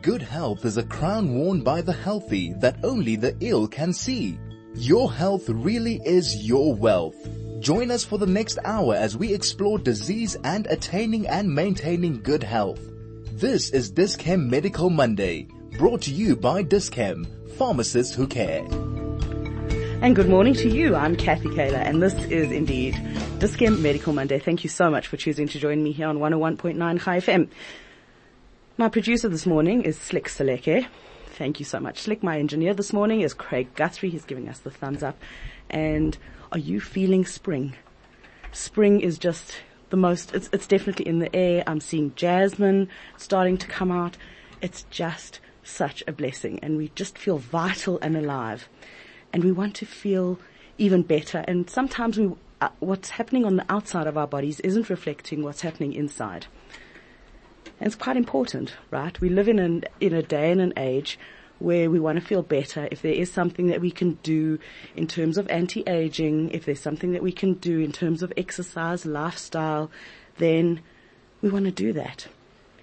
Good health is a crown worn by the healthy that only the ill can see. Your health really is your wealth. Join us for the next hour as we explore disease and attaining and maintaining good health. This is Dis-Chem Medical Monday, brought to you by Dis-Chem, pharmacists who care. And good morning to you. I'm Kathy Kaler, and this is indeed Dis-Chem Medical Monday. Thank you so much for choosing to join me here on 101.9 Chai FM. My producer this morning is Slick Seleke. Thank you so much. Slick, my engineer this morning is Craig Guthrie. He's giving us the thumbs up. And are you feeling spring? Spring is just the most, it's, it's definitely in the air. I'm seeing jasmine starting to come out. It's just such a blessing and we just feel vital and alive. And we want to feel even better. And sometimes we, uh, what's happening on the outside of our bodies isn't reflecting what's happening inside. And it's quite important, right? We live in an, in a day and an age where we want to feel better. If there is something that we can do in terms of anti-aging, if there's something that we can do in terms of exercise, lifestyle, then we want to do that.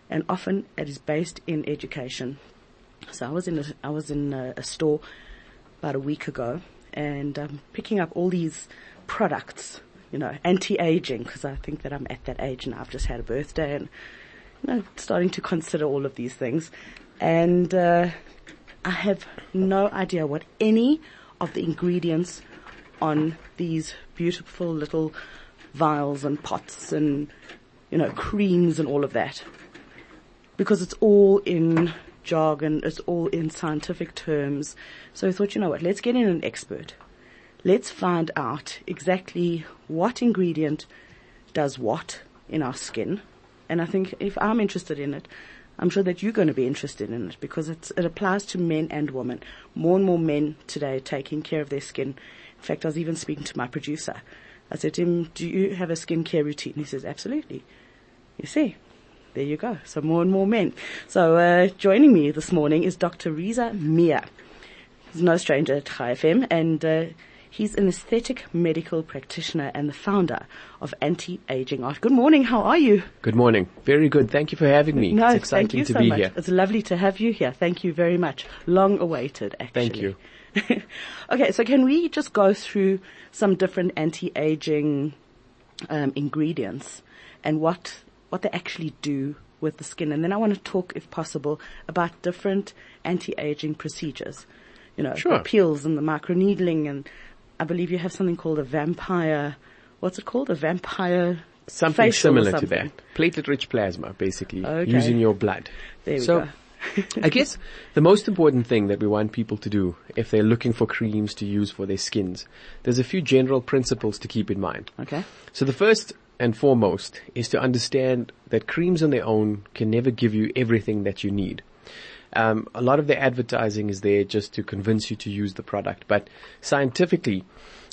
And often it is based in education. So I was in a, I was in a, a store about a week ago and um, picking up all these products, you know, anti-aging because I think that I'm at that age and I've just had a birthday and know, starting to consider all of these things. And uh, I have no idea what any of the ingredients on these beautiful little vials and pots and, you know, creams and all of that. Because it's all in jargon, it's all in scientific terms. So I thought, you know what, let's get in an expert. Let's find out exactly what ingredient does what in our skin and I think if I'm interested in it, I'm sure that you're going to be interested in it because it applies to men and women. More and more men today are taking care of their skin. In fact, I was even speaking to my producer. I said to him, do you have a skincare routine? He says, absolutely. You see, there you go. So more and more men. So uh, joining me this morning is Dr. Reza Mia. He's no stranger at Chai FM and uh, He's an aesthetic medical practitioner and the founder of Anti-Aging Art. Good morning. How are you? Good morning. Very good. Thank you for having me. No, it's exciting thank you to so be much. here. It's lovely to have you here. Thank you very much. Long awaited, actually. Thank you. okay, so can we just go through some different anti-aging um, ingredients and what what they actually do with the skin, and then I want to talk, if possible, about different anti-aging procedures. You know, Sure. the peels and the microneedling and I believe you have something called a vampire, what's it called? A vampire Something similar to that. Platelet-rich plasma, basically, Okay. using your blood. There we so, go. I guess the most important thing that we want people to do if they're looking for creams to use for their skins, there's a few general principles to keep in mind. Okay. So the first and foremost is to understand that creams on their own can never give you everything that you need. Um, a lot of the advertising is there just to convince you to use the product, but scientifically,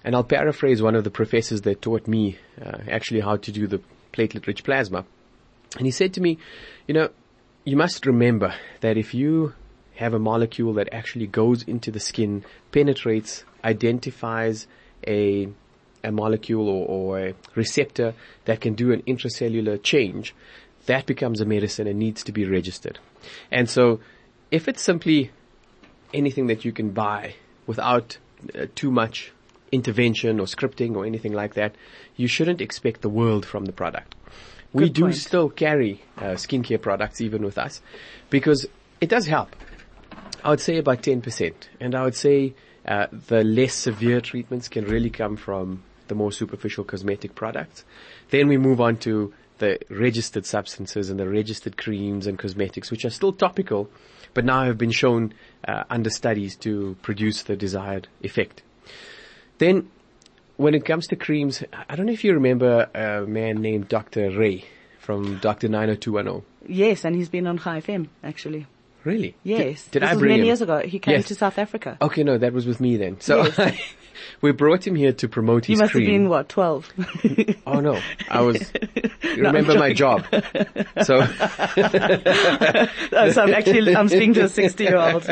and I'll paraphrase one of the professors that taught me uh, actually how to do the platelet-rich plasma, and he said to me, you know, you must remember that if you have a molecule that actually goes into the skin, penetrates, identifies a a molecule or, or a receptor that can do an intracellular change, that becomes a medicine and needs to be registered. And so, if it's simply anything that you can buy without uh, too much intervention or scripting or anything like that, you shouldn't expect the world from the product. We do point. still carry uh, skincare products even with us because it does help. I would say about 10%. And I would say uh, the less severe treatments can really come from the more superficial cosmetic products. Then we move on to the registered substances and the registered creams and cosmetics, which are still topical, but now have been shown uh, under studies to produce the desired effect. Then, when it comes to creams, I don't know if you remember a man named Dr. Ray from Dr. 90210. Yes, and he's been on Chai FM, actually. Really? Yes. Did, did I bring many him? years ago. He came Yes. to South Africa. Okay, no, that was with me then. So Yes. we brought him here to promote you his cream. You must have been, what, 12? Oh no, I was. No, remember my job, so Oh, so I'm actually, I'm speaking to a 60 year old.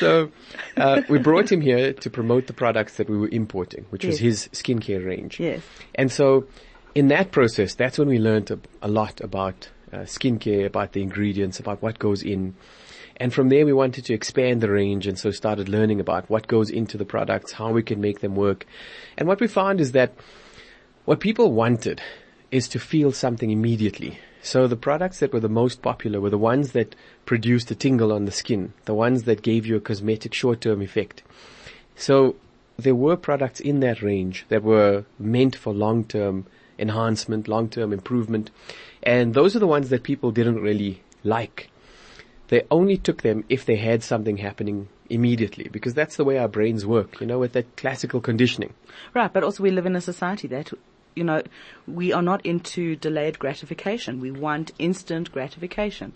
so uh, we brought him here to promote the products that we were importing, which was his skincare range. yes. And so, in that process, that's when we learned a, a lot about uh, skincare, about the ingredients, about what goes in. And from there we wanted to expand the range and so started learning about what goes into the products, how we can make them work. And what we found is that what people wanted is to feel something immediately. So the products that were the most popular were the ones that produced a tingle on the skin, the ones that gave you a cosmetic short-term effect. So there were products in that range that were meant for long-term enhancement, long-term improvement. And those are the ones that people didn't really like. They only took them if they had something happening immediately because that's the way our brains work, you know, with that classical conditioning. Right, but also we live in a society that, you know, we are not into delayed gratification. We want instant gratification.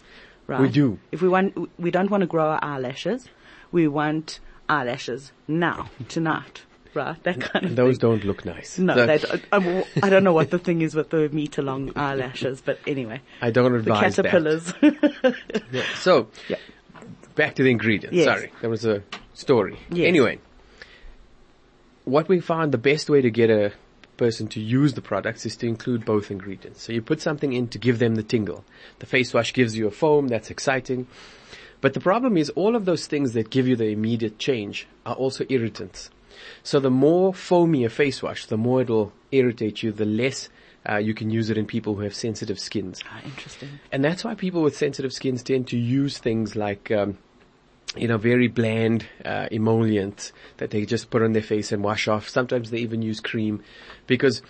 Right? We do. If we want, we don't want to grow our eyelashes. We want eyelashes now, tonight. Right, that kind of Those thing. don't look nice. No, So they don't, I'm, I don't know what the thing is with the meter long eyelashes, but anyway. I don't The advise that. caterpillars. Yeah. So, Yeah. back to the ingredients. Yes. Sorry, there was a story. Yes. Anyway, what we found the best way to get a person to use the products is to include both ingredients. So you put something in to give them the tingle. The face wash gives you a foam, that's exciting. But the problem is all of those things that give you the immediate change are also irritants. So the more foamy a face wash, the more it'll irritate you, the less uh, you can use it in people who have sensitive skins. ah, interesting. And that's why people with sensitive skins tend to use things like, um, you know, very bland uh, emollients that they just put on their face and wash off. Sometimes they even use cream because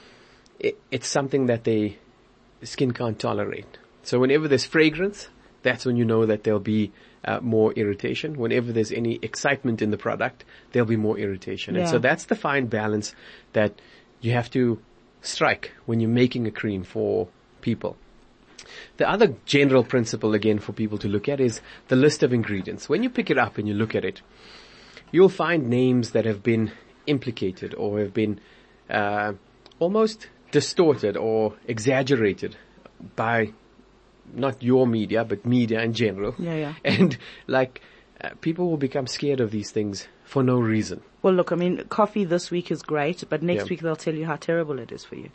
it, it's something that they skin can't tolerate. So whenever there's fragrance, that's when you know that there'll be uh, more irritation. Whenever there's any excitement in the product, there'll be more irritation. And so that's the fine balance that you have to strike when you're making a cream for people. The other general principle again for people to look at is the list of ingredients. When you pick it up and you look at it, you'll find names that have been implicated or have been uh, almost distorted or exaggerated by not your media, but media in general. Yeah, yeah. And like, uh, people will become scared of these things for no reason. Well, look, I mean, coffee this week is great, but next Yeah. week they'll tell you how terrible it is for you.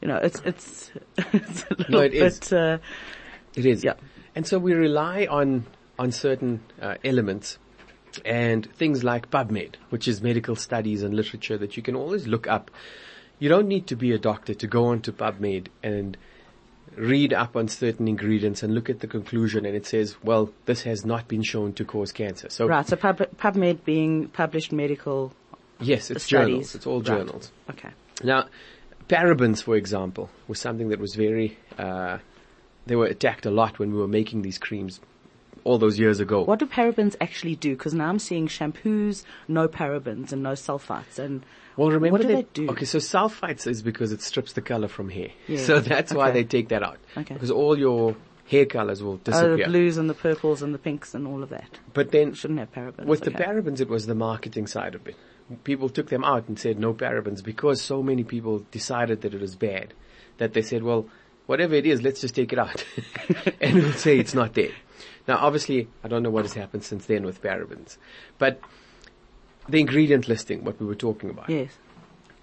You know, it's it's it's a little No, it bit. is. Uh, It is. Yeah. And so we rely on, on certain uh, elements and things like PubMed, which is medical studies and literature that you can always look up. You don't need to be a doctor to go onto PubMed and read up on certain ingredients and look at the conclusion and it says, well, this has not been shown to cause cancer. So right. So Pub, PubMed being published medical yes, it's studies. journals. It's all Right. journals. Okay. Now, parabens, for example, was something that was very, uh, they were attacked a lot when we were making these creams all those years ago. What do parabens actually do? Because now I'm seeing shampoos, no parabens and no sulfites. And Well, remember what do that- they do? Okay, so sulfites is because it strips the color from hair. Yeah. So that's why they take that out. Okay. Because all your hair colors will disappear. Oh, the blues and the purples and the pinks and all of that. But then Shouldn't have parabens. with the parabens, it was the marketing side of it. People took them out and said no parabens because so many people decided that it was bad that they said, well, whatever it is, let's just take it out. and we'll say it's not there. Now, obviously, I don't know what has happened since then with parabens, but the ingredient listing, what we were talking about. Yes.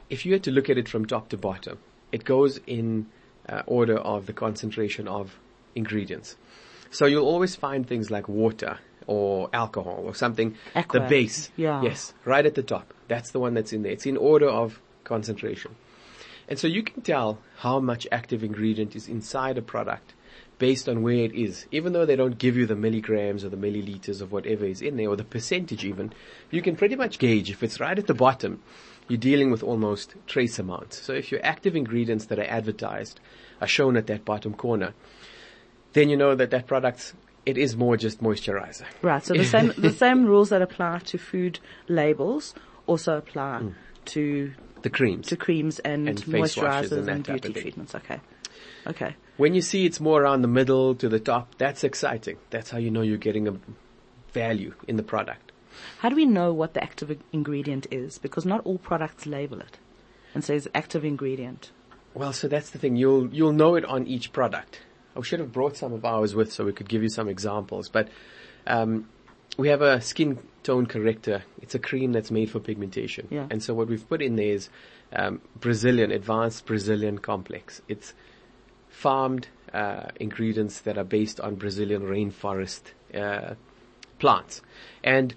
if you had to look at it from top to bottom, it goes in uh, order of the concentration of ingredients. So you'll always find things like water or alcohol or something, Aqua. the base. Yeah. Yes, right at the top. That's the one that's in there. It's in order of concentration. And so you can tell how much active ingredient is inside a product based on where it is. Even though they don't give you the milligrams or the milliliters of whatever is in there or the percentage even, you can pretty much gauge if it's right at the bottom, you're dealing with almost trace amounts. So if your active ingredients that are advertised are shown at that bottom corner, then you know that that product, it is more just moisturizer. Right. So the same the same rules that apply to food labels also apply mm. to The creams. to creams and, And moisturizers and and, beauty treatments. Okay. Okay. When you see it's more around the middle to the top, that's exciting. That's how you know you're getting a value in the product. How do we know what the active ingredient is? Because not all products label it and says active ingredient. Well, so that's the thing. You'll you'll know it on each product. I should have brought some of ours with so we could give you some examples. But um, we have a skin tone corrector. It's a cream that's made for pigmentation. Yeah. And so what we've put in there is um, Brazilian, advanced Brazilian complex. It's farmed uh, ingredients that are based on Brazilian rainforest uh, plants, and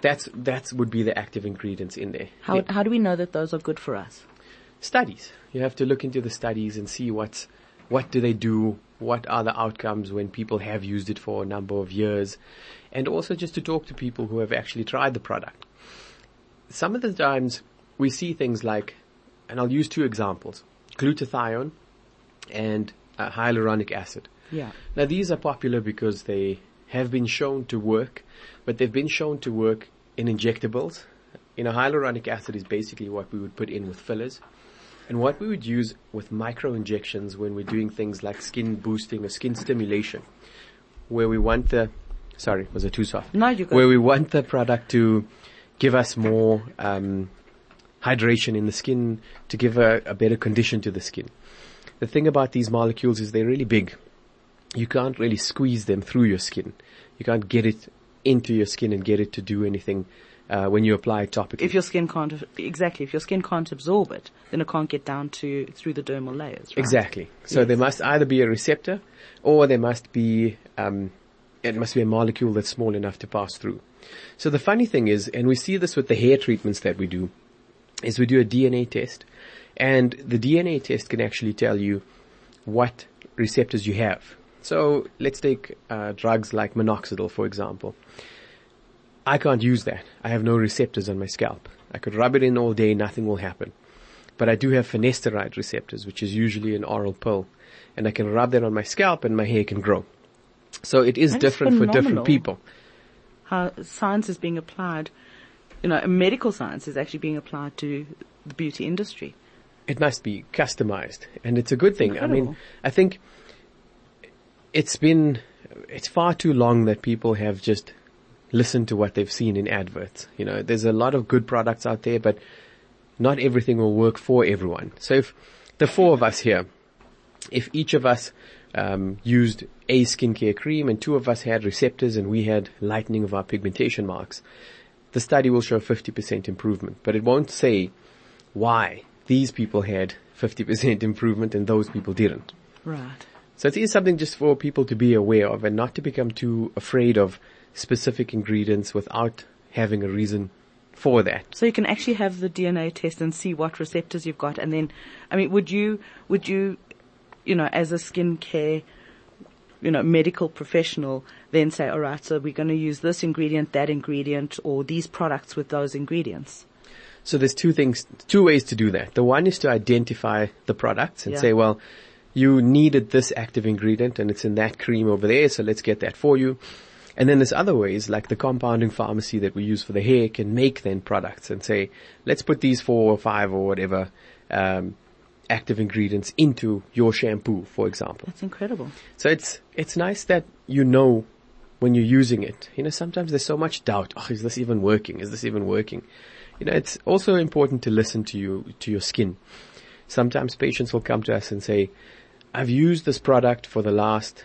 that's that's would be the active ingredients in there. How, Yeah. how do we know that those are good for us? Studies. You have to look into the studies and see what's what do they do, what are the outcomes when people have used it for a number of years, and also just to talk to people who have actually tried the product. Some of the times we see things like, and I'll use two examples: glutathione and uh, hyaluronic acid. Yeah. Now these are popular because they have been shown to work, but they've been shown to work in injectables. You know, hyaluronic acid is basically what we would put in with fillers. And what we would use with micro injections when we're doing things like skin boosting or skin stimulation, where we want the, sorry, was it too soft? No, you're. Where we want the product to give us more, um, hydration in the skin, to give a, a better condition to the skin. The thing about these molecules is they're really big you can't really squeeze them through your skin. You can't get it into your skin and get it to do anything uh, when you apply it topically. If your skin can't, exactly, if your skin can't absorb it, then it can't get down to, through the dermal layers, right? Exactly. So Yes. there must either be a receptor, or there must be um, it must be a molecule that's small enough to pass through. So the funny thing is, and we see this with the hair treatments that we do, is we do a DNA test, and the DNA test can actually tell you what receptors you have. So let's take uh, drugs like minoxidil, for example. I can't use that. I have no receptors on my scalp. I could rub it in all day, nothing will happen. But I do have finasteride receptors, which is usually an oral pill, and I can rub that on my scalp and my hair can grow. So it is That's different for different people. How science is being applied, you know, medical science is actually being applied to the beauty industry. It must be customized, and it's a good thing. I mean, I think it's been, it's far too long that people have just listened to what they've seen in adverts. You know, there's a lot of good products out there, but not everything will work for everyone. So if the four of us here, if each of us um, used a skincare cream and two of us had receptors and we had lightening of our pigmentation marks, the study will show 50% improvement, but it won't say why these people had 50% improvement and those people didn't. Right. So it is something just for people to be aware of and not to become too afraid of specific ingredients without having a reason for that. So you can actually have the DNA test and see what receptors you've got, and then, I mean, would you, would you, you know, as a skincare, you know, medical professional, then say, all right, so we're going to use this ingredient, that ingredient, or these products with those ingredients. So there's two things, two ways to do that. The one is to identify the products and Yeah. say, well, you needed this active ingredient and it's in that cream over there, so let's get that for you. And then there's other ways, like the compounding pharmacy that we use for the hair can make then products and say, let's put these four or five or whatever, um, active ingredients into your shampoo, for example. That's incredible. So it's, it's nice that you know when you're using it. You know, sometimes there's so much doubt. Oh, is this even working? Is this even working? You know, it's also important to listen to you, to your skin. Sometimes patients will come to us and say, I've used this product for the last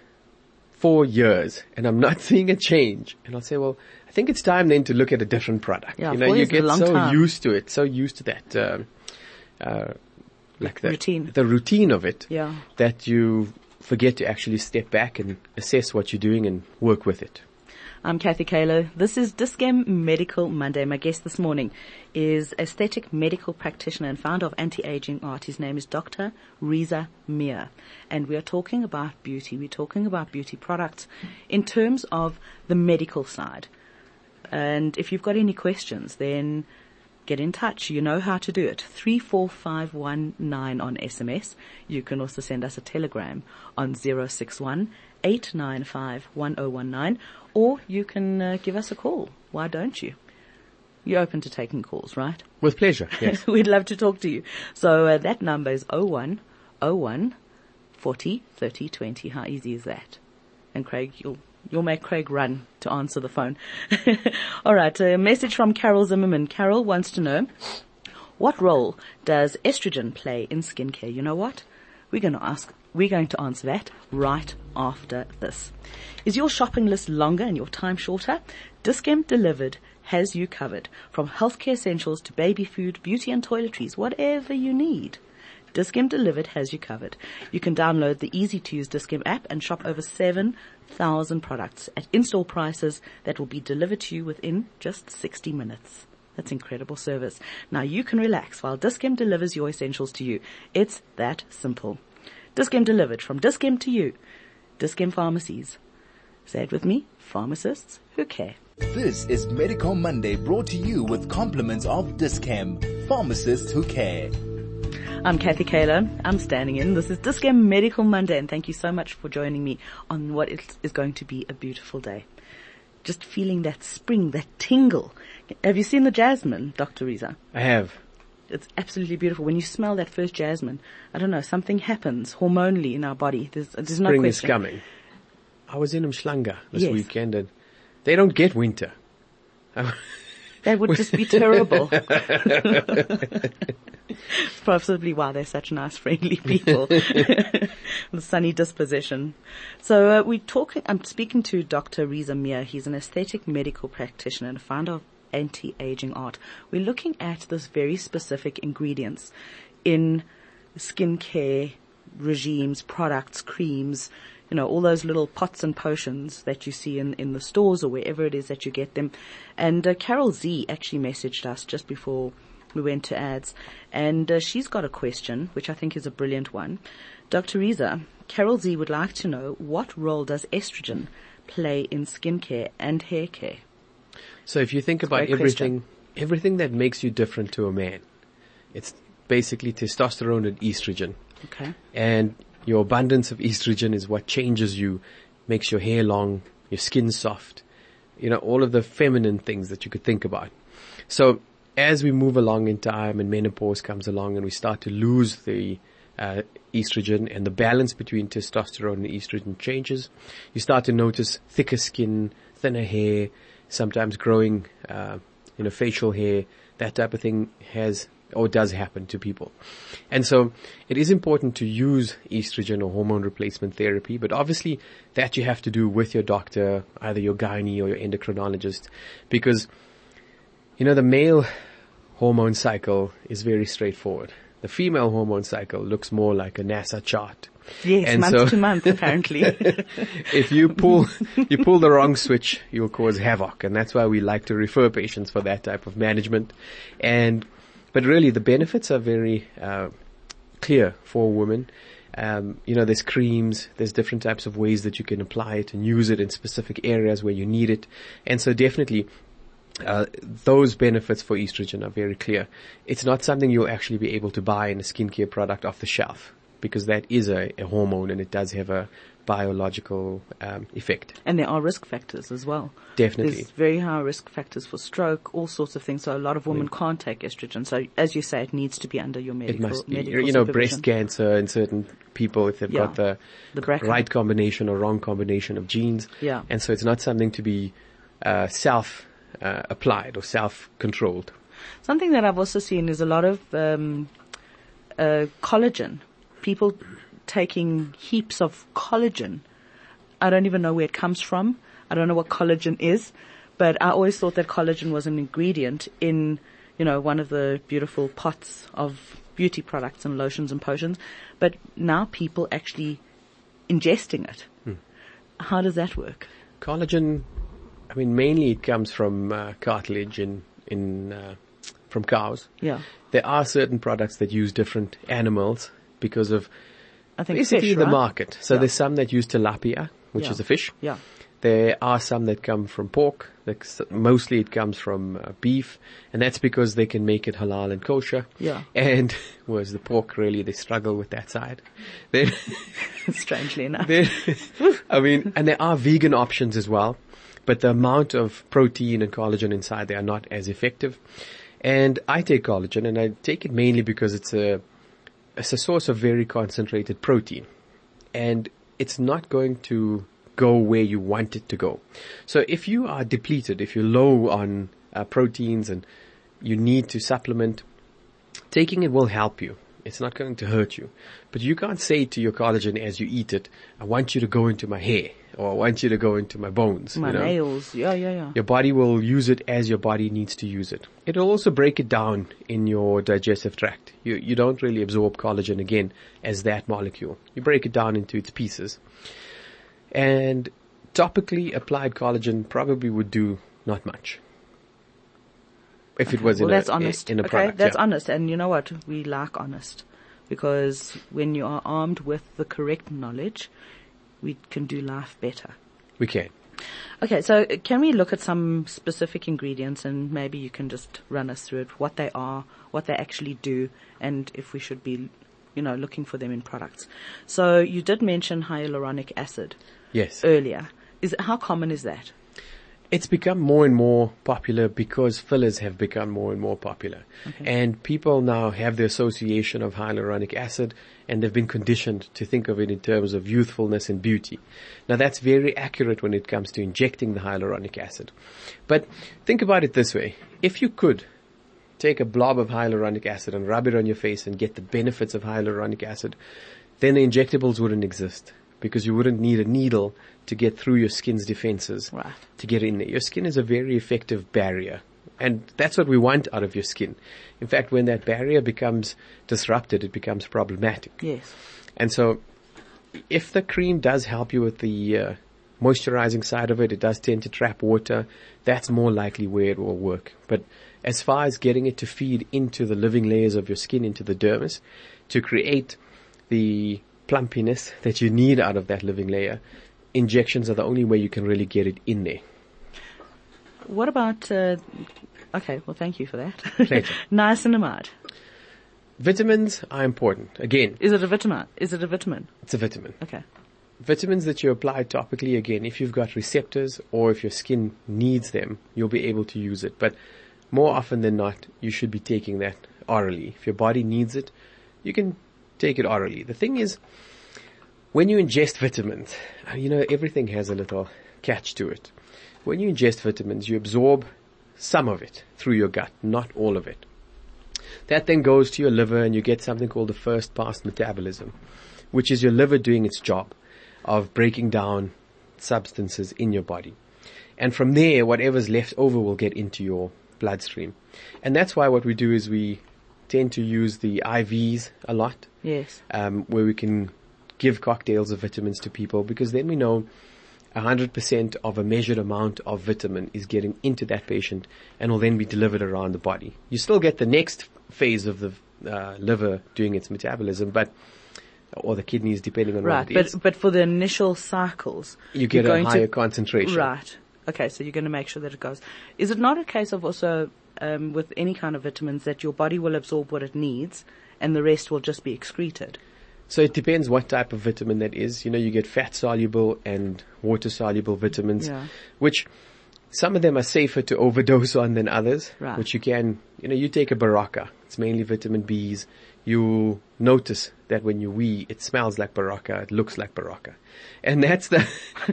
four years and I'm not seeing a change. And I'll say, well, I think it's time then to look at a different product. Yeah, you know, you years is a get so time. used to it, so used to that, um, uh, like the Routine. the routine of it Yeah. that you forget to actually step back and assess what you're doing and work with it. I'm Kathy Kalo. This is Dis-Chem Medical Monday. My guest this morning is aesthetic medical practitioner and founder of anti-aging art. His name is Dr. Reza Mia. And we are talking about beauty. We're talking about beauty products in terms of the medical side. And if you've got any questions, then get in touch. You know how to do it. 34519 on SMS. You can also send us a telegram on 061 895 1019 or you can uh, give us a call. Why don't you? You're open to taking calls, right? With pleasure, yes. We'd love to talk to you. So uh, that number is 01 01 40 30 20. How easy is that? And Craig, you'll you'll make Craig run to answer the phone. All right, a message from Carol Zimmerman. Carol wants to know what role does estrogen play in skincare? You know what? We're going to ask. We're going to answer that right after this. Is your shopping list longer and your time shorter? Dischem Delivered has you covered from healthcare essentials to baby food, beauty and toiletries, whatever you need. Dischem Delivered has you covered. You can download the easy to use Dischem app and shop over 7,000 products at install prices that will be delivered to you within just 60 minutes. That's incredible service. Now you can relax while Dischem delivers your essentials to you. It's that simple. Dischem delivered from Dischem to you. Dischem pharmacies. Say it with me, pharmacists who care. This is Medical Monday brought to you with compliments of Dischem, pharmacists who care. I'm Kathy Kaler. I'm standing in. This is Dischem Medical Monday and thank you so much for joining me on what is going to be a beautiful day. Just feeling that spring, that tingle. Have you seen the jasmine, Dr. Reza? I have. It's absolutely beautiful. When you smell that first jasmine, I don't know, something happens hormonally in our body. There's, there's no Spring question. is coming. I was in Umhlanga this Yes. weekend and they don't get winter. That would just be terrible. It's Possibly why they're such nice, friendly people. the sunny disposition. So uh, we're talking. I'm speaking to Dr. Reza Mia. He's an aesthetic medical practitioner and founder of anti-aging art. We're looking at this very specific ingredients in skincare regimes, products, creams, you know, all those little pots and potions that you see in, in the stores or wherever it is that you get them. And uh, Carol Z actually messaged us just before we went to ads and uh, she's got a question, which I think is a brilliant one. Dr. Reza, Carol Z would like to know what role does estrogen play in skincare and hair care? So if you think about great question. everything, everything that makes you different to a man, it's basically testosterone and estrogen. Okay. And your abundance of estrogen is what changes you, makes your hair long, your skin soft, you know, all of the feminine things that you could think about. So as we move along in time and menopause comes along and we start to lose the uh, estrogen and the balance between testosterone and estrogen changes, you start to notice thicker skin, thinner hair, sometimes growing, uh, you know, facial hair, that type of thing has or does happen to people. And so it is important to use estrogen or hormone replacement therapy, but obviously that you have to do with your doctor, either your gynae or your endocrinologist, because you know, the male hormone cycle is very straightforward. The female hormone cycle looks more like a NASA chart. Yes, And month so- to month apparently. if you pull you pull the wrong switch, you'll cause havoc, and that's why we like to refer patients for that type of management. And but really, the benefits are very uh, clear for women. Um, you know, there's creams, there's different types of ways that you can apply it and use it in specific areas where you need it, and so definitely. Uh, those benefits for estrogen are very clear. It's not something you'll actually be able to buy in a skincare product off the shelf because that is a, a hormone and it does have a biological um, effect. and there are risk factors as well. Definitely. There's very high risk factors for stroke, all sorts of things. So a lot of women can't take estrogen. So as you say, it needs to be under your It medical, must be, medical you know, breast cancer in certain people if they've Yeah. got the, The right combination or wrong combination of genes. Yeah. And so it's not something to be uh, self uh, applied or self controlled. Something that I've also seen is a lot of um, uh, collagen. People taking heaps of collagen. I don't even know where it comes from. I don't know what collagen is, but I always thought that collagen was an ingredient in, you know, one of the beautiful pots of beauty products and lotions and potions. But now people actually ingesting it. How does that work? Collagen, I mean, mainly it comes from uh, cartilage in in uh, from cows. Yeah. There are certain products that use different animals because of I think basically fish, the right? market. So Yeah. there's some that use tilapia, which Yeah. is a fish. Yeah. There are some that come from pork. Mostly it comes from uh, beef, and that's because they can make it halal and kosher. Yeah. And whereas the pork really they struggle with that side. Then, Strangely enough. I mean, and there are vegan options as well, but the amount of protein and collagen inside they are not as effective. And I take collagen, and I take it mainly because it's a it's a source of very concentrated protein, and it's not going to go where you want it to go. So if you are depleted, if you're low on uh, proteins and you need to supplement, taking it will help you. It's not going to hurt you. But you can't say to your collagen as you eat it, I want you to go into my hair. or I want you to go into my bones. My you know? nails. Yeah, yeah, yeah. Your body will use it as your body needs to use it. It'll also break it down in your digestive tract. You, you don't really absorb collagen again as that molecule. You break it down into its pieces. And topically applied collagen probably would do not much. If it was well, in that's a, honest. in a okay, that's yeah. honest. And you know what? We like honest. Because when you are armed with the correct knowledge, we can do life better. We can. Okay, so can we look at some specific ingredients and maybe you can just run us through it, what they are, what they actually do, and if we should be, you know, looking for them in products. So you did mention hyaluronic acid Yes. earlier. Is how common is that? It's become more and more popular because fillers have become more and more popular. And people now have the association of hyaluronic acid and they've been conditioned to think of it in terms of youthfulness and beauty. Now that's very accurate when it comes to injecting the hyaluronic acid. But think about it this way. If you could take a blob of hyaluronic acid and rub it on your face and get the benefits of hyaluronic acid, then the injectables wouldn't exist because you wouldn't need a needle to get through your skin's defenses Right. to get in there. Your skin is a very effective barrier. And that's what we want out of your skin. In fact, when that barrier becomes disrupted, it becomes problematic. Yes. And so, if the cream does help you with the uh, moisturizing side of it, it does tend to trap water. That's more likely where it will work. But as far as getting it to feed into the living layers of your skin, into the dermis, to create the plumpiness that you need out of that living layer, injections are the only way you can really get it in there. What about, uh, okay, well thank you for that. Niacinamide. Vitamins are important. Again, Is it a vitamin? Is it a vitamin? it's a vitamin. Okay. Vitamins that you apply topically, again, if you've got receptors or if your skin needs them, you'll be able to use it. But more often than not, you should be taking that orally. If your body needs it, you can take it orally. The thing is, when you ingest vitamins, uh, you know, everything has a little catch to it. When you ingest vitamins, you absorb some of it through your gut, not all of it. That then goes to your liver and you get something called the first pass metabolism, which is your liver doing its job of breaking down substances in your body. And from there, whatever's left over will get into your bloodstream. And that's why what we do is we tend to use the IVs a lot, Yes. um, where we can give cocktails of vitamins to people because then we know 100% of a measured amount of vitamin is getting into that patient and will then be delivered around the body. You still get the next phase of the uh, liver doing its metabolism, but or the kidneys, depending on Right. what it is. But, but for the initial cycles, you get a higher to, concentration. Right. Okay, so you're going to make sure that it goes. Is it not a case of also um, with any kind of vitamins that your body will absorb what it needs and the rest will just be excreted? So it depends what type of vitamin that is. You know, you get fat soluble and water soluble vitamins, Yeah. which some of them are safer to overdose on than others. Right. Which you can, you know, you take a Berocca. It's mainly vitamin Bs. You notice that when you wee, it smells like Berocca. It looks like Berocca. And that's the,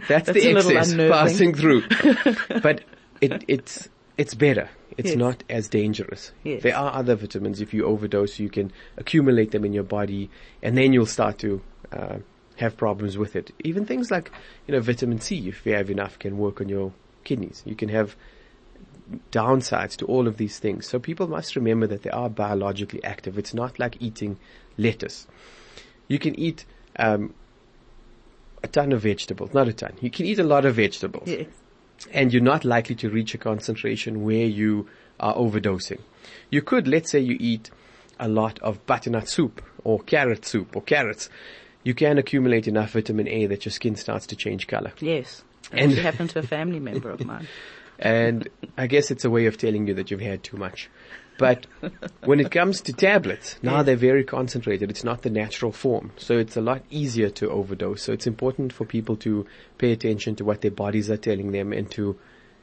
that's, That's the excess passing through. but it, it's, it's better. It's Yes. not as dangerous. Yes. There are other vitamins. If you overdose, you can accumulate them in your body, and then you'll start to uh, have problems with it. Even things like, you know, vitamin C, if you have enough, can work on your kidneys. You can have downsides to all of these things. So people must remember that they are biologically active. It's not like eating lettuce. You can eat um, a ton of vegetables, not a ton. You can eat a lot of vegetables Yes. And you're not likely to reach a concentration where you are overdosing. You could, let's say you eat a lot of butternut soup or carrot soup or carrots. You can accumulate enough vitamin A that your skin starts to change color. Yes. And- it happened to a family member of mine. And I guess it's a way of telling you that you've had too much. But when it comes to tablets, now Yes. they're very concentrated. It's not the natural form. So it's a lot easier to overdose. So it's important for people to pay attention to what their bodies are telling them and to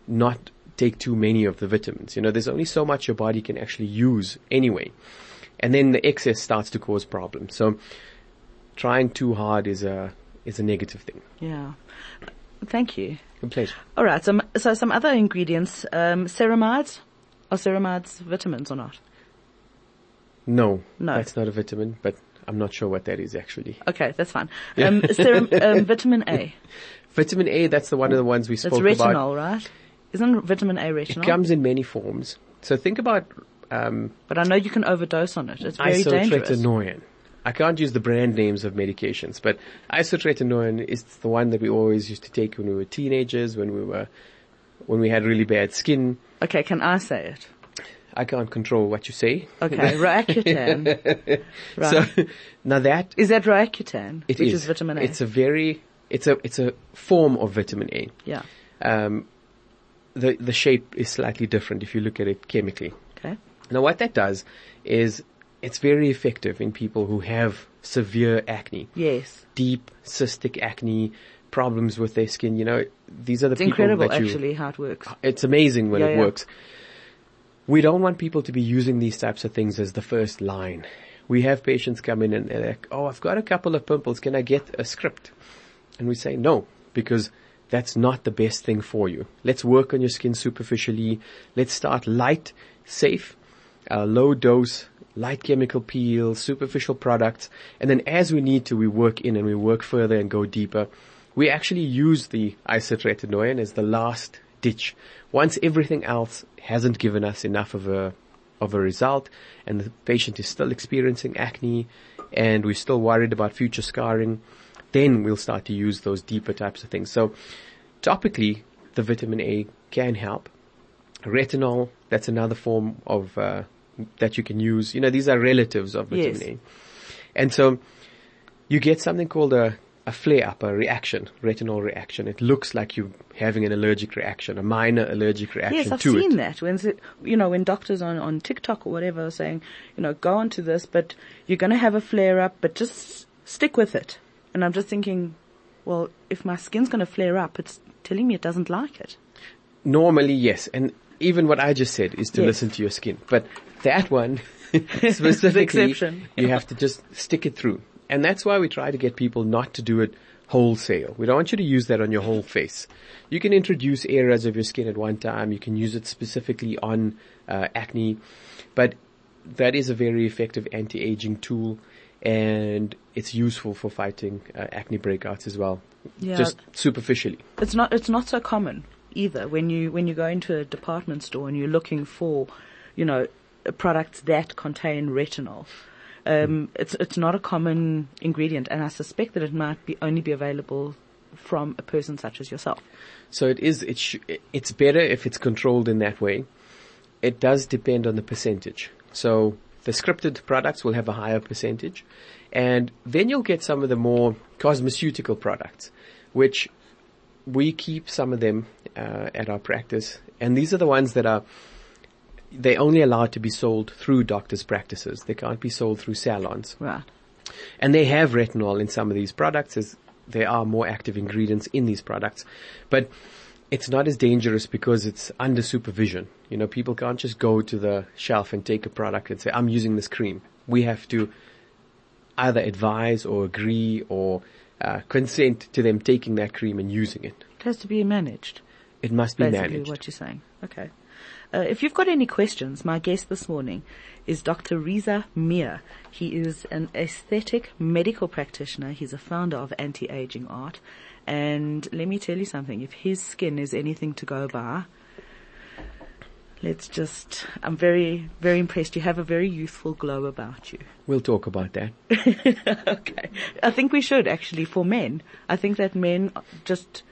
not take too many of the vitamins. You know, there's only so much your body can actually use anyway. And then the excess starts to cause problems. So trying too hard is a, is a negative thing. Yeah. Thank you. A pleasure. All right. So, so some other ingredients, um, ceramides. Are ceramides vitamins or not? No, No. that's not a vitamin, but I'm not sure what that is actually. Okay, that's fine. Um, serum, um, vitamin A. Vitamin A, that's the one of the ones we That's spoke retinol, about. Retinol, right? Isn't vitamin A retinol? It comes in many forms. So think about um, but I know you can overdose on it. It's very dangerous. isotretinoin. I can't use the brand names of medications, but isotretinoin is the one that we always used to take when we were teenagers, when we were, when we had really bad skin. Okay, can I say it? I can't control what you say. Okay, Roaccutane. right. So now that is that Roaccutane, it which is. vitamin A? It's a very, it's a, it's a form of vitamin A. yeah. Um, the, the shape is slightly different if you look at it chemically. Okay. Now what that does is it's very effective in people who have severe acne, Yes. deep cystic acne, problems with their skin. You know, these are the It's people incredible that you, actually how it works. it's amazing when Yeah, it yeah. works. We don't want people to be using these types of things as the first line. We have patients come in and they're like, oh, I've got a couple of pimples. Can I get a script? And we say no, because that's not the best thing for you. Let's work on your skin superficially. Let's start light, safe, uh, low dose, light chemical peel, superficial products. And then as we need to, we work in and we work further and go deeper. We actually use the isotretinoin as the last ditch. Once everything else hasn't given us enough of a, of a result and the patient is still experiencing acne and we're still worried about future scarring, then we'll start to use those deeper types of things. So topically, the vitamin A can help. Retinol, that's another form of, uh, that you can use. You know, these are relatives of vitamin Yes. A. And so you get something called a, a flare up, a reaction, retinol reaction. It looks like you're having an allergic reaction, a minor allergic reaction Yes, I've seen it. that. When it, you know, when doctors on on TikTok or whatever are saying, you know, go onto this, but you're going to have a flare up, but just stick with it. And I'm just thinking, well, if my skin's going to flare up, it's telling me it doesn't like it. Normally, yes. And even what I just said is to Yes. listen to your skin. But that one, specifically, exception. you have to just stick it through. And that's why we try to get people not to do it wholesale. We don't want you to use that on your whole face. You can introduce areas of your skin at one time. You can use it specifically on uh, acne. But that is a very effective anti-aging tool and it's useful for fighting uh, acne breakouts as well. Yeah. Just superficially. It's not it's not so common either when you when you go into a department store and you're looking for, you know, products that contain retinol. Um, it's it's not a common ingredient, and I suspect that it might be only be available from a person such as yourself. So it is, it sh- it's better if it's controlled in that way. It does depend on the percentage. So the scripted products will have a higher percentage and then you'll get some of the more cosmeceutical products, which we keep some of them, uh, at our practice. And these are the ones that are, they only allowed to be sold through doctors' practices. They can't be sold through salons. Right. And they have retinol in some of these products as there are more active ingredients in these products. But it's not as dangerous because it's under supervision. You know, people can't just go to the shelf and take a product and say, I'm using this cream. We have to either advise or agree or uh, consent to them taking that cream and using it. It has to be managed. It must be Basically, managed. what you're saying. Okay. Uh, if you've got any questions, my guest this morning is Dr. Reza Mia. He is an aesthetic medical practitioner. He's a founder of Anti-Aging Art. And let me tell you something, if his skin is anything to go by, let's just, I'm very, very impressed. You have a very youthful glow about you. We'll talk about that. okay. I think we should actually for men. I think that men just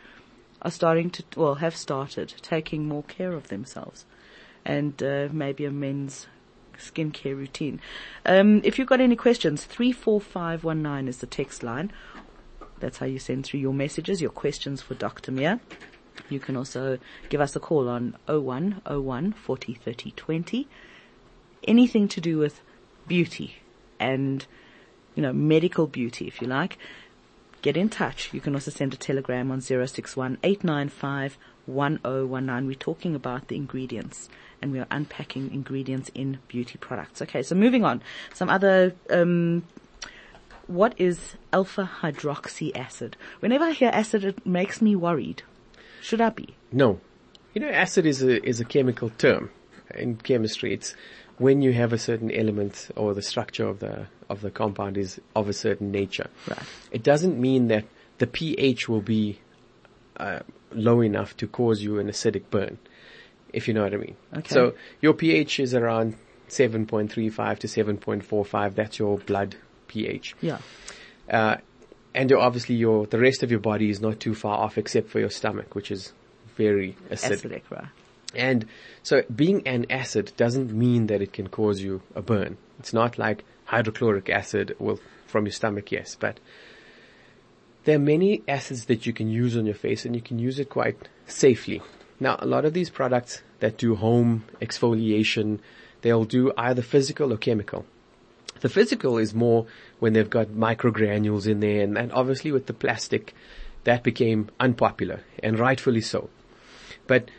are starting to, well, have started taking more care of themselves and uh, maybe a men's skincare routine. Um, if you've got any questions, 34519 is the text line. That's how you send through your messages, your questions for Dr. Mia. You can also give us a call on 0101 40 30 20. Anything to do with beauty and, you know, medical beauty, if you like. Get in touch. You can also send a telegram on 061 895 1019. We're talking about the ingredients and we are unpacking ingredients in beauty products. Okay, so moving on. Some other, um, what is alpha hydroxy acid? Whenever I hear acid, it makes me worried. Should I be? No. You know, acid is a, is a chemical term in chemistry. It's when you have a certain element or the structure of the of the compound is of a certain nature. Right. It doesn't mean that the pH will be uh, low enough to cause you an acidic burn, if you know what I mean. Okay. So your pH is around 7.35 to 7.45. That's your blood pH. Yeah. Uh, and obviously your, the rest of your body is not too far off except for your stomach, which is very acidic. Acidic, right. And so being an acid doesn't mean that it can cause you a burn. It's not like hydrochloric acid, well, from your stomach, yes, but there are many acids that you can use on your face and you can use it quite safely. Now, a lot of these products that do home exfoliation, they'll do either physical or chemical. The physical is more when they've got microgranules in there and, and obviously with the plastic, that became unpopular and rightfully so. But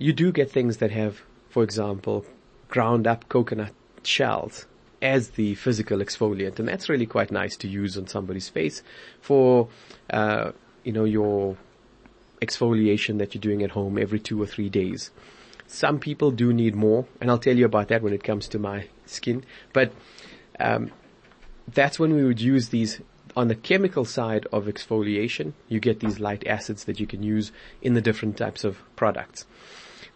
you do get things that have, for example, ground up coconut shells as the physical exfoliant, and that's really quite nice to use on somebody's face for, uh, you know, your exfoliation that you're doing at home every two or three days. Some people do need more, and I'll tell you about that when it comes to my skin. But um, that's when we would use these on the chemical side of exfoliation. You get these light acids that you can use in the different types of products.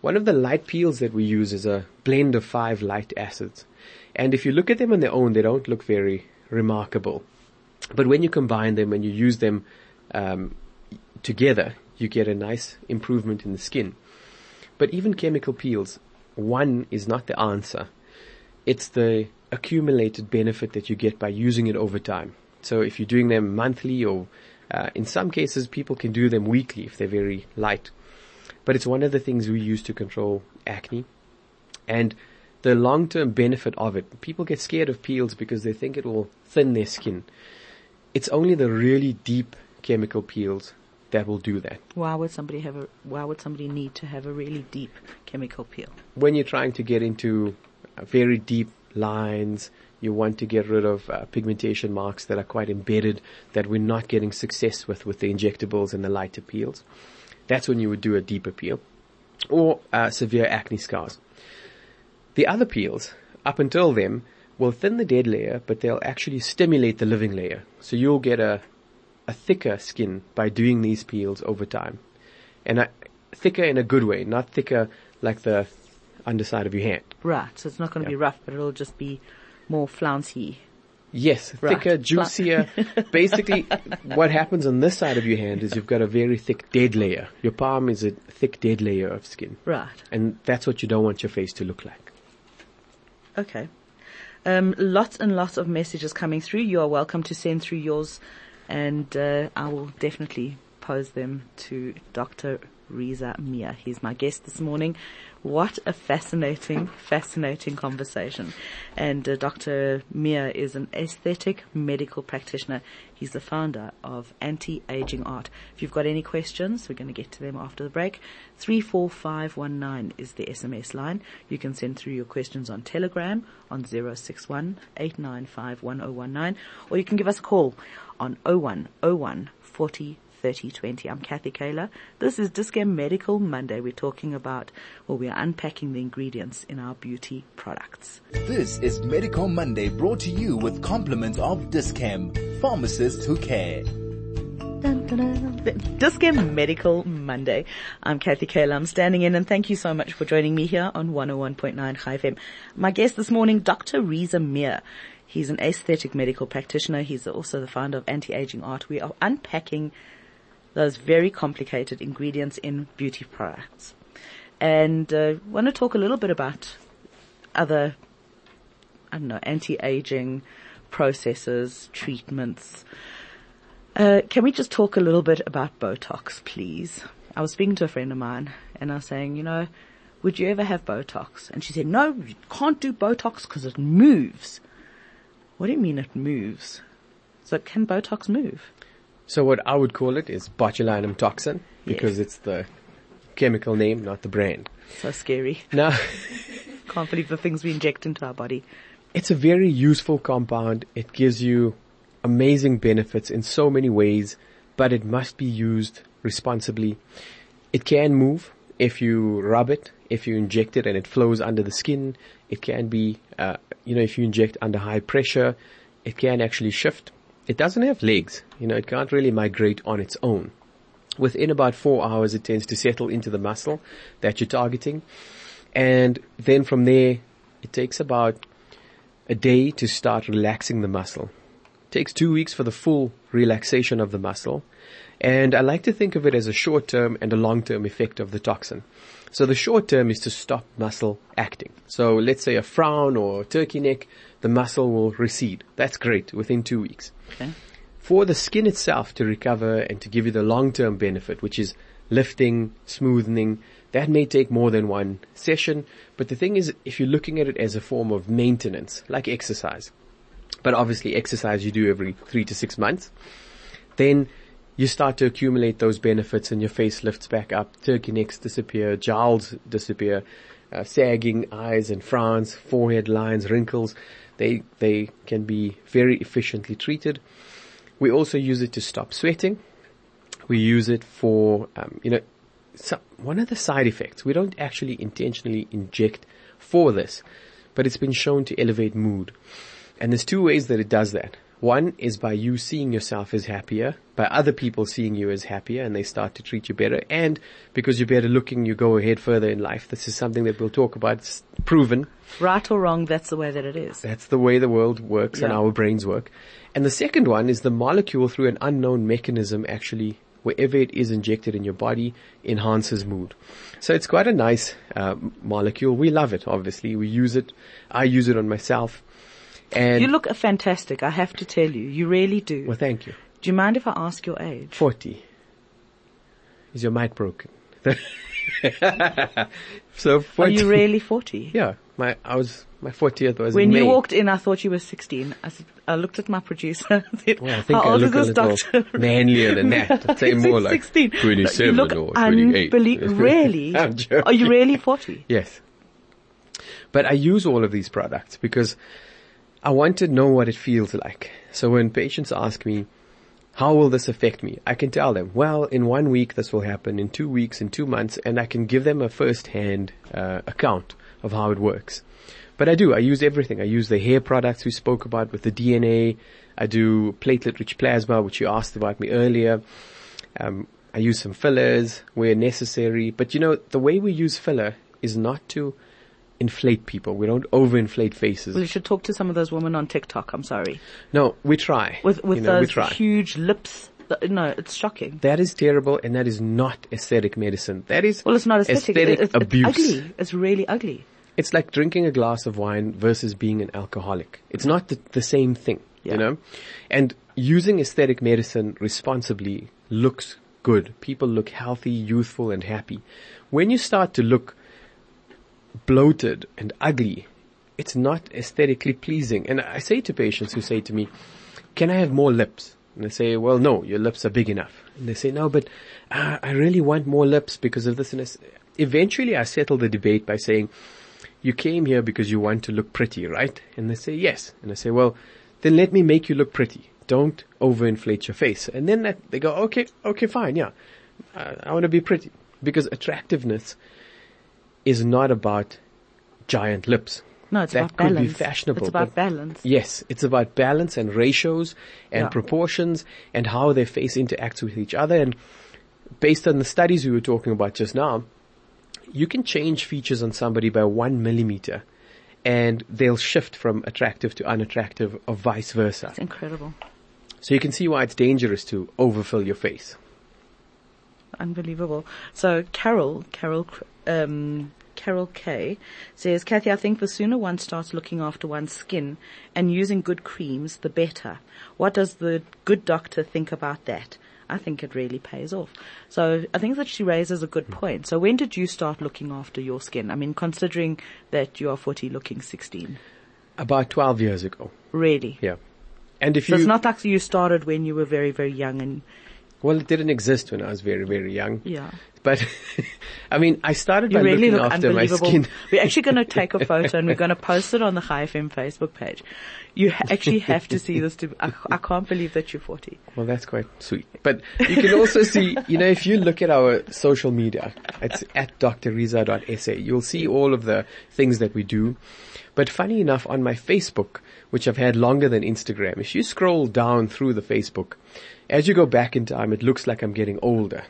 One of the light peels that we use is a blend of five light acids. And if you look at them on their own, they don't look very remarkable. But when you combine them and you use them um, together, you get a nice improvement in the skin. But even chemical peels, one is not the answer. It's the accumulated benefit that you get by using it over time. So if you're doing them monthly or uh, in some cases people can do them weekly if they're very light. But it's one of the things we use to control acne. And the long-term benefit of it, people get scared of peels because they think it will thin their skin. It's only the really deep chemical peels that will do that. Why would somebody have a, why would somebody need to have a really deep chemical peel? When you're trying to get into uh, very deep lines, you want to get rid of uh, pigmentation marks that are quite embedded that we're not getting success with with the injectables and the lighter peels. That's when you would do a deeper peel or uh, severe acne scars. The other peels, up until then, will thin the dead layer, but they'll actually stimulate the living layer. So you'll get a, a thicker skin by doing these peels over time. And a, thicker in a good way, not thicker like the underside of your hand. Right. So it's not going to Yeah. be rough, but it'll just be more flouncy. Yes, Right. thicker, juicier. Basically, what happens on this side of your hand is you've got a very thick dead layer. Your palm is a thick dead layer of skin. Right. And that's what you don't want your face to look like. Okay. Um, lots and lots of messages coming through. You are welcome to send through yours, and uh, I will definitely pose them to Dr. Reza Mia. He's my guest this morning. What a fascinating, fascinating conversation. And uh, Dr. Mia is an aesthetic medical practitioner. He's the founder of Anti-Aging Art. If you've got any questions, we're going to get to them after the break. 34519 is the SMS line. You can send through your questions on Telegram on 061 895 1019 or you can give us a call on 0101 40 3020. I'm Kathy Kaler. This is Dis-Chem Medical Monday. We're talking about, well, we're unpacking the ingredients in our beauty products. This is Medical Monday brought to you with compliments of Dis-Chem, pharmacists who care. Dis-Chem Medical Monday. I'm Kathy Kaler. I'm standing in and thank you so much for joining me here on 101.9 Chai FM. My guest this morning, Dr. Reza Mia. He's an aesthetic medical practitioner. He's also the founder of Anti-Aging Art. We are unpacking those very complicated ingredients in beauty products. And uh, want to talk a little bit about other, I don't know, anti-aging processes, treatments. Uh, can we just talk a little bit about Botox, please? I was speaking to a friend of mine and I was saying, you know, would you ever have Botox? And she said, no, you can't do Botox because it moves. What do you mean it moves? So can Botox move? So what I would call it is botulinum toxin because Yes. it's the chemical name, not the brand. So scary. Now, Can't believe the things we inject into our body. it's a very useful compound. It gives you amazing benefits in so many ways, but it must be used responsibly. It can move. if you rub it, if you inject it and it flows under the skin, it can be, uh, you know, if you inject under high pressure, it can actually shift. It doesn't have legs, you know, it can't really migrate on its own. Within about four hours, it tends to settle into the muscle that you're targeting. And then from there, it takes about a day to start relaxing the muscle. It takes two weeks for the full relaxation of the muscle. And I like to think of it as a short term and a long term effect of the toxin. So the short term is to stop muscle acting. So let's say a frown or a turkey neck, the muscle will recede. That's great within two weeks. Okay. For the skin itself to recover and to give you the long term benefit, which is lifting, smoothing, that may take more than one session. But the thing is, if you're looking at it as a form of maintenance, like exercise, but obviously exercise you do every three to six months, then you start to accumulate those benefits and your face lifts back up, turkey necks disappear, jowls disappear, uh, sagging eyes and frowns, forehead lines, wrinkles, they, they can be very efficiently treated. We also use it to stop sweating. We use it for, um, you know, one of the side effects, we don't actually intentionally inject for this, but it's been shown to elevate mood. And there's two ways that it does that. One is by you seeing yourself as happier, by other people seeing you as happier and they start to treat you better. And because you're better looking, you go ahead further in life. This is something that we'll talk about. It's proven. Right or wrong, that's the way that it is. That's the way the world works and our brains work. And the second one is the molecule through an unknown mechanism actually, wherever it is injected in your body, enhances mood. So it's quite a nice uh, molecule. We love it, obviously. We use it. I use it on myself. And You look fantastic, I have to tell you. You really do. well, thank you. Do you mind if I ask your age? 40. Is your mic broken? so 40. Are you really 40? Yeah, my, I was, my 40th was When in May. you walked in, I thought you were 16. I, said, I looked at my producer. said, Well, I think How I old look is a this little doctor? manlier than that. I'd say more it like 16? 27 you look or 28. unbelie- really? Are you really 40? Yes. But I use all of these products because I want to know what it feels like. So when patients ask me, how will this affect me? I can tell them, well, in one week this will happen, in two weeks, in two months, and I can give them a first-hand uh, account of how it works. But I do, I use everything. I use the hair products we spoke about with the DNA. I do platelet-rich plasma, which you asked about me earlier. Um, I use some fillers where necessary. But you know, the way we use filler is not to inflate people. We don't overinflate faces. We should talk to some of those women on TikTok. I'm sorry. No, we try. With, with you know, those huge lips. No, it's shocking. That is terrible and that is not aesthetic medicine. That is Well, it's not aesthetic. aesthetic it's, it's abuse. ugly. It's really ugly. It's like drinking a glass of wine versus being an alcoholic. It's not the, the same thing, Yeah. you know? And using aesthetic medicine responsibly looks good. People look healthy, youthful and happy. When you start to look bloated and ugly, it's not aesthetically pleasing. And I say to patients who say to me, can I have more lips? And I say, well, no, your lips are big enough. And they say, no, but uh, I really want more lips because of this and. Eventually I settle the debate by saying, you came here because you want to look pretty, right? And they say, yes. And I say, well, then let me make you look pretty. Don't overinflate your face. And then that, they go, okay, okay, fine, yeah. I, I want to be pretty. Because attractiveness is not about giant lips. No, it's That about could be balance. fashionable, It's about balance. Yes, it's about balance and ratios and Yeah. proportions and how their face interacts with each other. And based on the studies we were talking about just now, you can change features on somebody by one millimeter and they'll shift from attractive to unattractive or vice versa. It's incredible. So you can see why it's dangerous to overfill your face. Unbelievable. So Carol, Carol, um, Carol K says, Kathy, I think the sooner one starts looking after one's skin and using good creams, the better. What does the good doctor think about that? I think it really pays off. So I think that she raises a good point. So when did you start looking after your skin? I mean, considering that you are 40 looking 16. About 12 years ago. Really? Yeah. And if So you, it's not like you started when you were very, very young and Well, it didn't exist when I was very, very young. Yeah. But, I mean, I started You by really looking look after my skin. We're actually going to take a photo and we're going to post it on the Chai FM Facebook page. You ha- actually have to see this. To I, I can't believe that you're 40. Well, that's quite sweet. But you can also see, you know, if you look at our social media, it's at drriza.sa, you'll see all of the things that we do. But funny enough, on my Facebook, which I've had longer than Instagram, if you scroll down through the Facebook, as you go back in time, it looks like I'm getting older.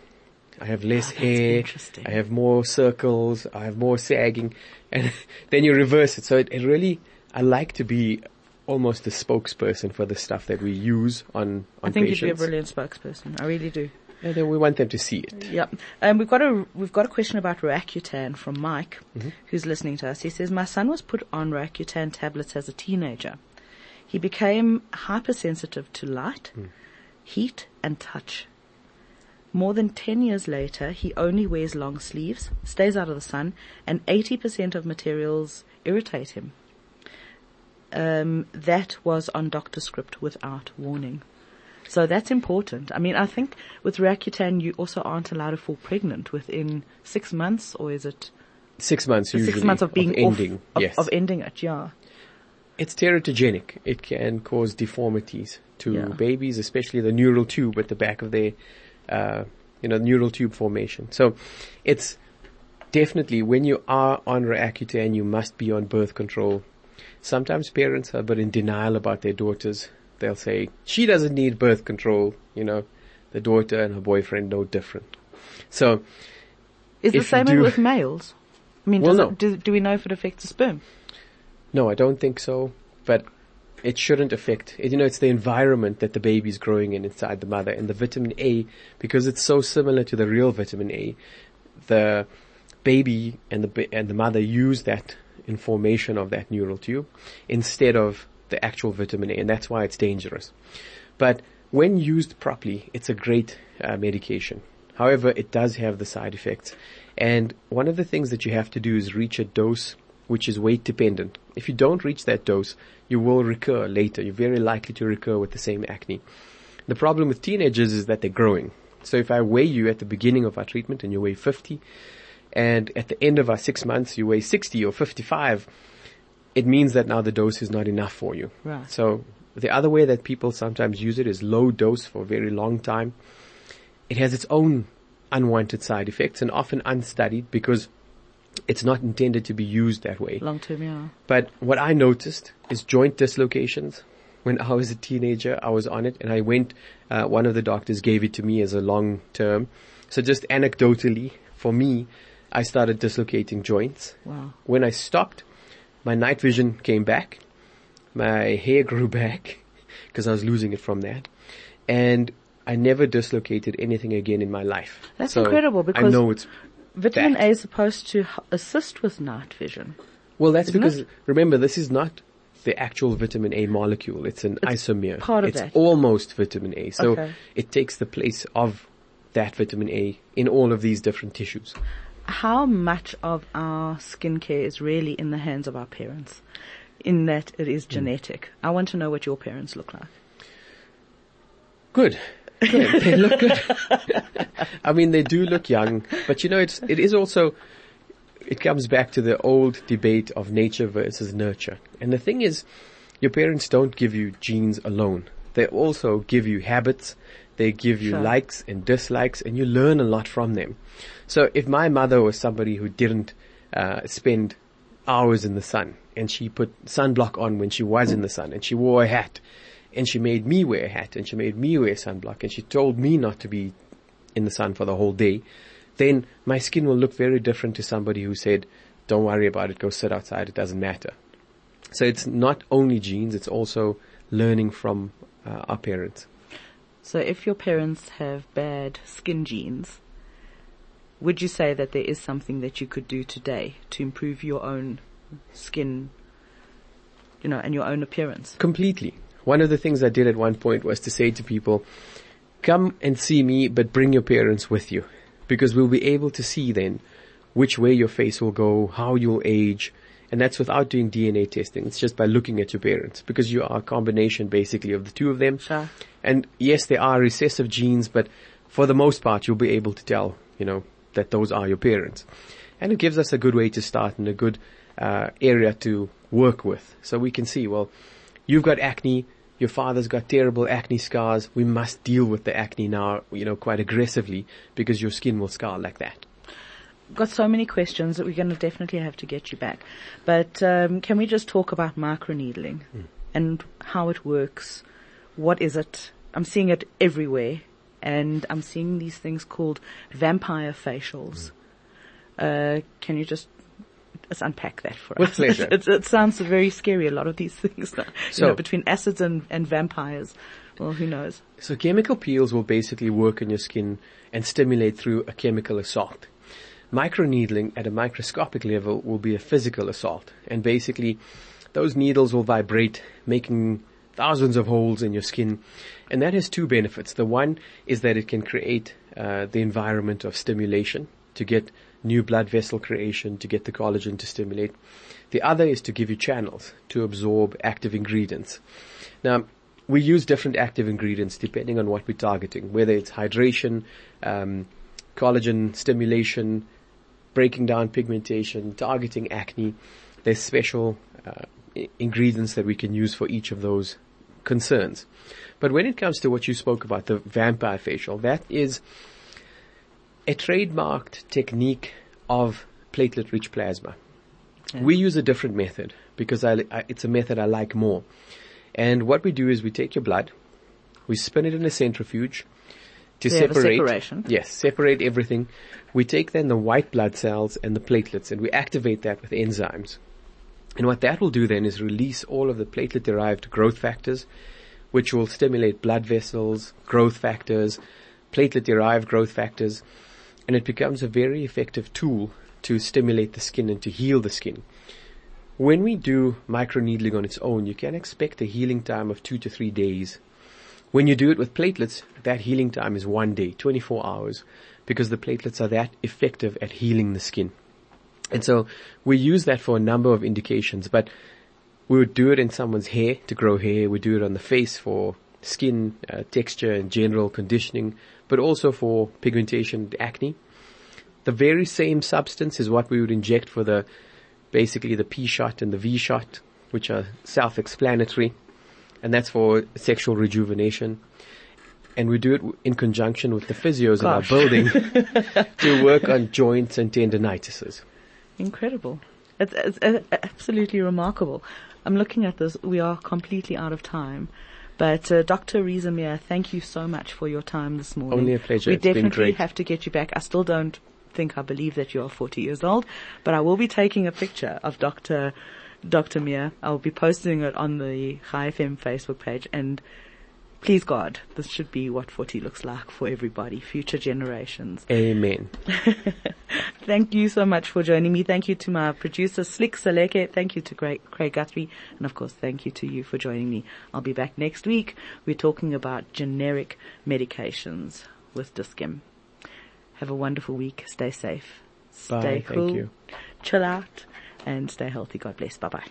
I have less Oh, hair. I have more circles. I have more sagging. And then you reverse it. So it, it really, I like to be almost a spokesperson for the stuff that we use on, on I think patients. you'd be a brilliant spokesperson. I really do. Yeah, then we want them to see it. Yep. Um, we've got a we've got a question about Roaccutane from Mike, Mm-hmm. who's listening to us. He says, "My son was put on Roaccutane tablets as a teenager. He became hypersensitive to light, Hmm. heat, and touch. More than ten years later, he only wears long sleeves, stays out of the sun, and eighty percent of materials irritate him. Um, that was on doctor script without warning." So that's important. I mean, I think with Roaccutane, you also aren't allowed to fall pregnant within six months, or is it Six months usually. six months of being off- ending. of, yes. of ending it? Yeah. it's teratogenic. It can cause deformities to Yeah. babies, especially the neural tube at the back of their, uh, you know, neural tube formation. So it's definitely when you are on Roaccutane, you must be on birth control. Sometimes parents are a bit in denial about their daughters. They'll say, she doesn't need birth control, you know, the daughter and her boyfriend no different. So Is the same do- with males? I mean, Well, no. it, do, do we know if it affects the sperm? No, I don't think so. But it shouldn't affect. It, you know, it's the environment that the baby's growing in inside the mother, and the vitamin A, because it's so similar to the real vitamin A, the baby and the and the mother use that in formation of that neural tube instead of the actual vitamin A, and that's why it's dangerous. But when used properly, it's a great uh, medication. However, it does have the side effects. And one of the things that you have to do is reach a dose which is weight dependent. If you don't reach that dose, you will recur later. You're very likely to recur with the same acne. The problem with teenagers is that they're growing. So if I weigh you at the beginning of our treatment and you weigh 50, and at the end of our six months you weigh 60 or 55, it means that now the dose is not enough for you. Right. So the other way that people sometimes use it is low dose for a very long time. It has its own unwanted side effects and often unstudied because it's not intended to be used that way. Long term, yeah. But what I noticed is joint dislocations. When I was a teenager, I was on it and I went, uh, one of the doctors gave it to me as a long term. So just anecdotally, for me, I started dislocating joints. Wow. When I stopped, my night vision came back. My hair grew back because I was losing it from that. And I never dislocated anything again in my life. That's So incredible I know it's Vitamin Fact. A is supposed to assist with night vision. Well, that's Isn't because it? remember this is not the actual vitamin A molecule. It's an It's isomer. part of it's that. almost vitamin A. So Okay. it takes the place of that vitamin A in all of these different tissues. How much of our skincare is really in the hands of our parents? In that it is hmm. genetic. I want to know what your parents look like. Good. Good. they look good. I mean, they do look young, but you know, it's, it is also, it comes back to the old debate of nature versus nurture. And the thing is, your parents don't give you genes alone. They also give you habits. They give you Sure. likes and dislikes and you learn a lot from them. So if my mother was somebody who didn't, uh, spend hours in the sun and she put sunblock on when she was in the sun and she wore a hat and she made me wear a hat and she made me wear sunblock and she told me not to be in the sun for the whole day, then my skin will look very different to somebody who said, don't worry about it, go sit outside, it doesn't matter. So it's not only genes, it's also learning from uh, our parents. So if your parents have bad skin genes, would you say that there is something that you could do today to improve your own skin, you know, and your own appearance? Completely. One of the things I did at one point was to say to people, come and see me, but bring your parents with you. Because we'll be able to see then which way your face will go, how you'll age, and that's without doing DNA testing. It's just by looking at your parents, because you are a combination basically of the two of them. Sure. And yes, there are recessive genes, but for the most part, you'll be able to tell, you know, that those are your parents. And it gives us a good way to start and a good uh, area to work with. So we can see, well, you've got acne, your father's got terrible acne scars. We must deal with the acne now, you know, quite aggressively because your skin will scar like that. Got so many questions that we're going to definitely have to get you back. But um, can we just talk about microneedling mm. and how it works? What is it? I'm seeing it everywhere and I'm seeing these things called vampire facials. Mm. Uh, can you just let's unpack that for With us. pleasure. it, it, sounds very scary. A lot of these things, so, know, between acids and, and vampires. Well, who knows? So chemical peels will basically work on your skin and stimulate through a chemical assault. Microneedling at a microscopic level will be a physical assault, and basically, those needles will vibrate, making thousands of holes in your skin. And that has two benefits. The one is that it can create uh, the environment of stimulation to get new blood vessel creation, to get the collagen to stimulate. The other is to give you channels to absorb active ingredients. Now, we use different active ingredients depending on what we're targeting, whether it's hydration, um, collagen stimulation, breaking down pigmentation, targeting acne. There's special uh, ingredients that we can use for each of those concerns. But when it comes to what you spoke about, the vampire facial, that is a trademarked technique of platelet-rich plasma. Yeah. We use a different method because I, I, it's a method I like more. And what we do is we take your blood, we spin it in a centrifuge to separate. separation. Yes, separate everything. We take then the white blood cells and the platelets and we activate that with enzymes. And what that will do then is release all of the platelet derived growth factors, which will stimulate blood vessels, growth factors, platelet derived growth factors, and it becomes a very effective tool to stimulate the skin and to heal the skin. When we do microneedling on its own, you can expect a healing time of two to three days. When you do it with platelets, that healing time is one day, 24 hours, because the platelets are that effective at healing the skin. And so we use that for a number of indications, but we would do it in someone's hair to grow hair. We do it on the face for skin uh, texture and general conditioning, but also for pigmentation, acne. The very same substance is what we would inject for the basically the P shot and the V shot, which are self-explanatory, and that's for sexual rejuvenation. And we do it in conjunction with the physios Gosh. in our building to work on joints and tendinitises. Incredible. It's, it's, it's, absolutely remarkable. I'm looking at this. We are completely out of time. But uh, Dr. Reza Mia, thank you so much for your time this morning. Only a pleasure. We it's definitely have to get you back. I still don't think I believe that you are 40 years old, but I will be taking a picture of Dr. Dr. Mia. I'll be posting it on the Chai FM Facebook page and please God, this should be what 40 looks like for everybody, future generations. Amen. Thank you so much for joining me. Thank you to my producer, Slick Saleke. Thank you to Craig, Craig Guthrie. And of course, thank you to you for joining me. I'll be back next week. We're talking about generic medications with Dis-Chem. Have a wonderful week. Stay safe. Stay Bye. cool. Thank you. Chill out and stay healthy. God bless. Bye bye.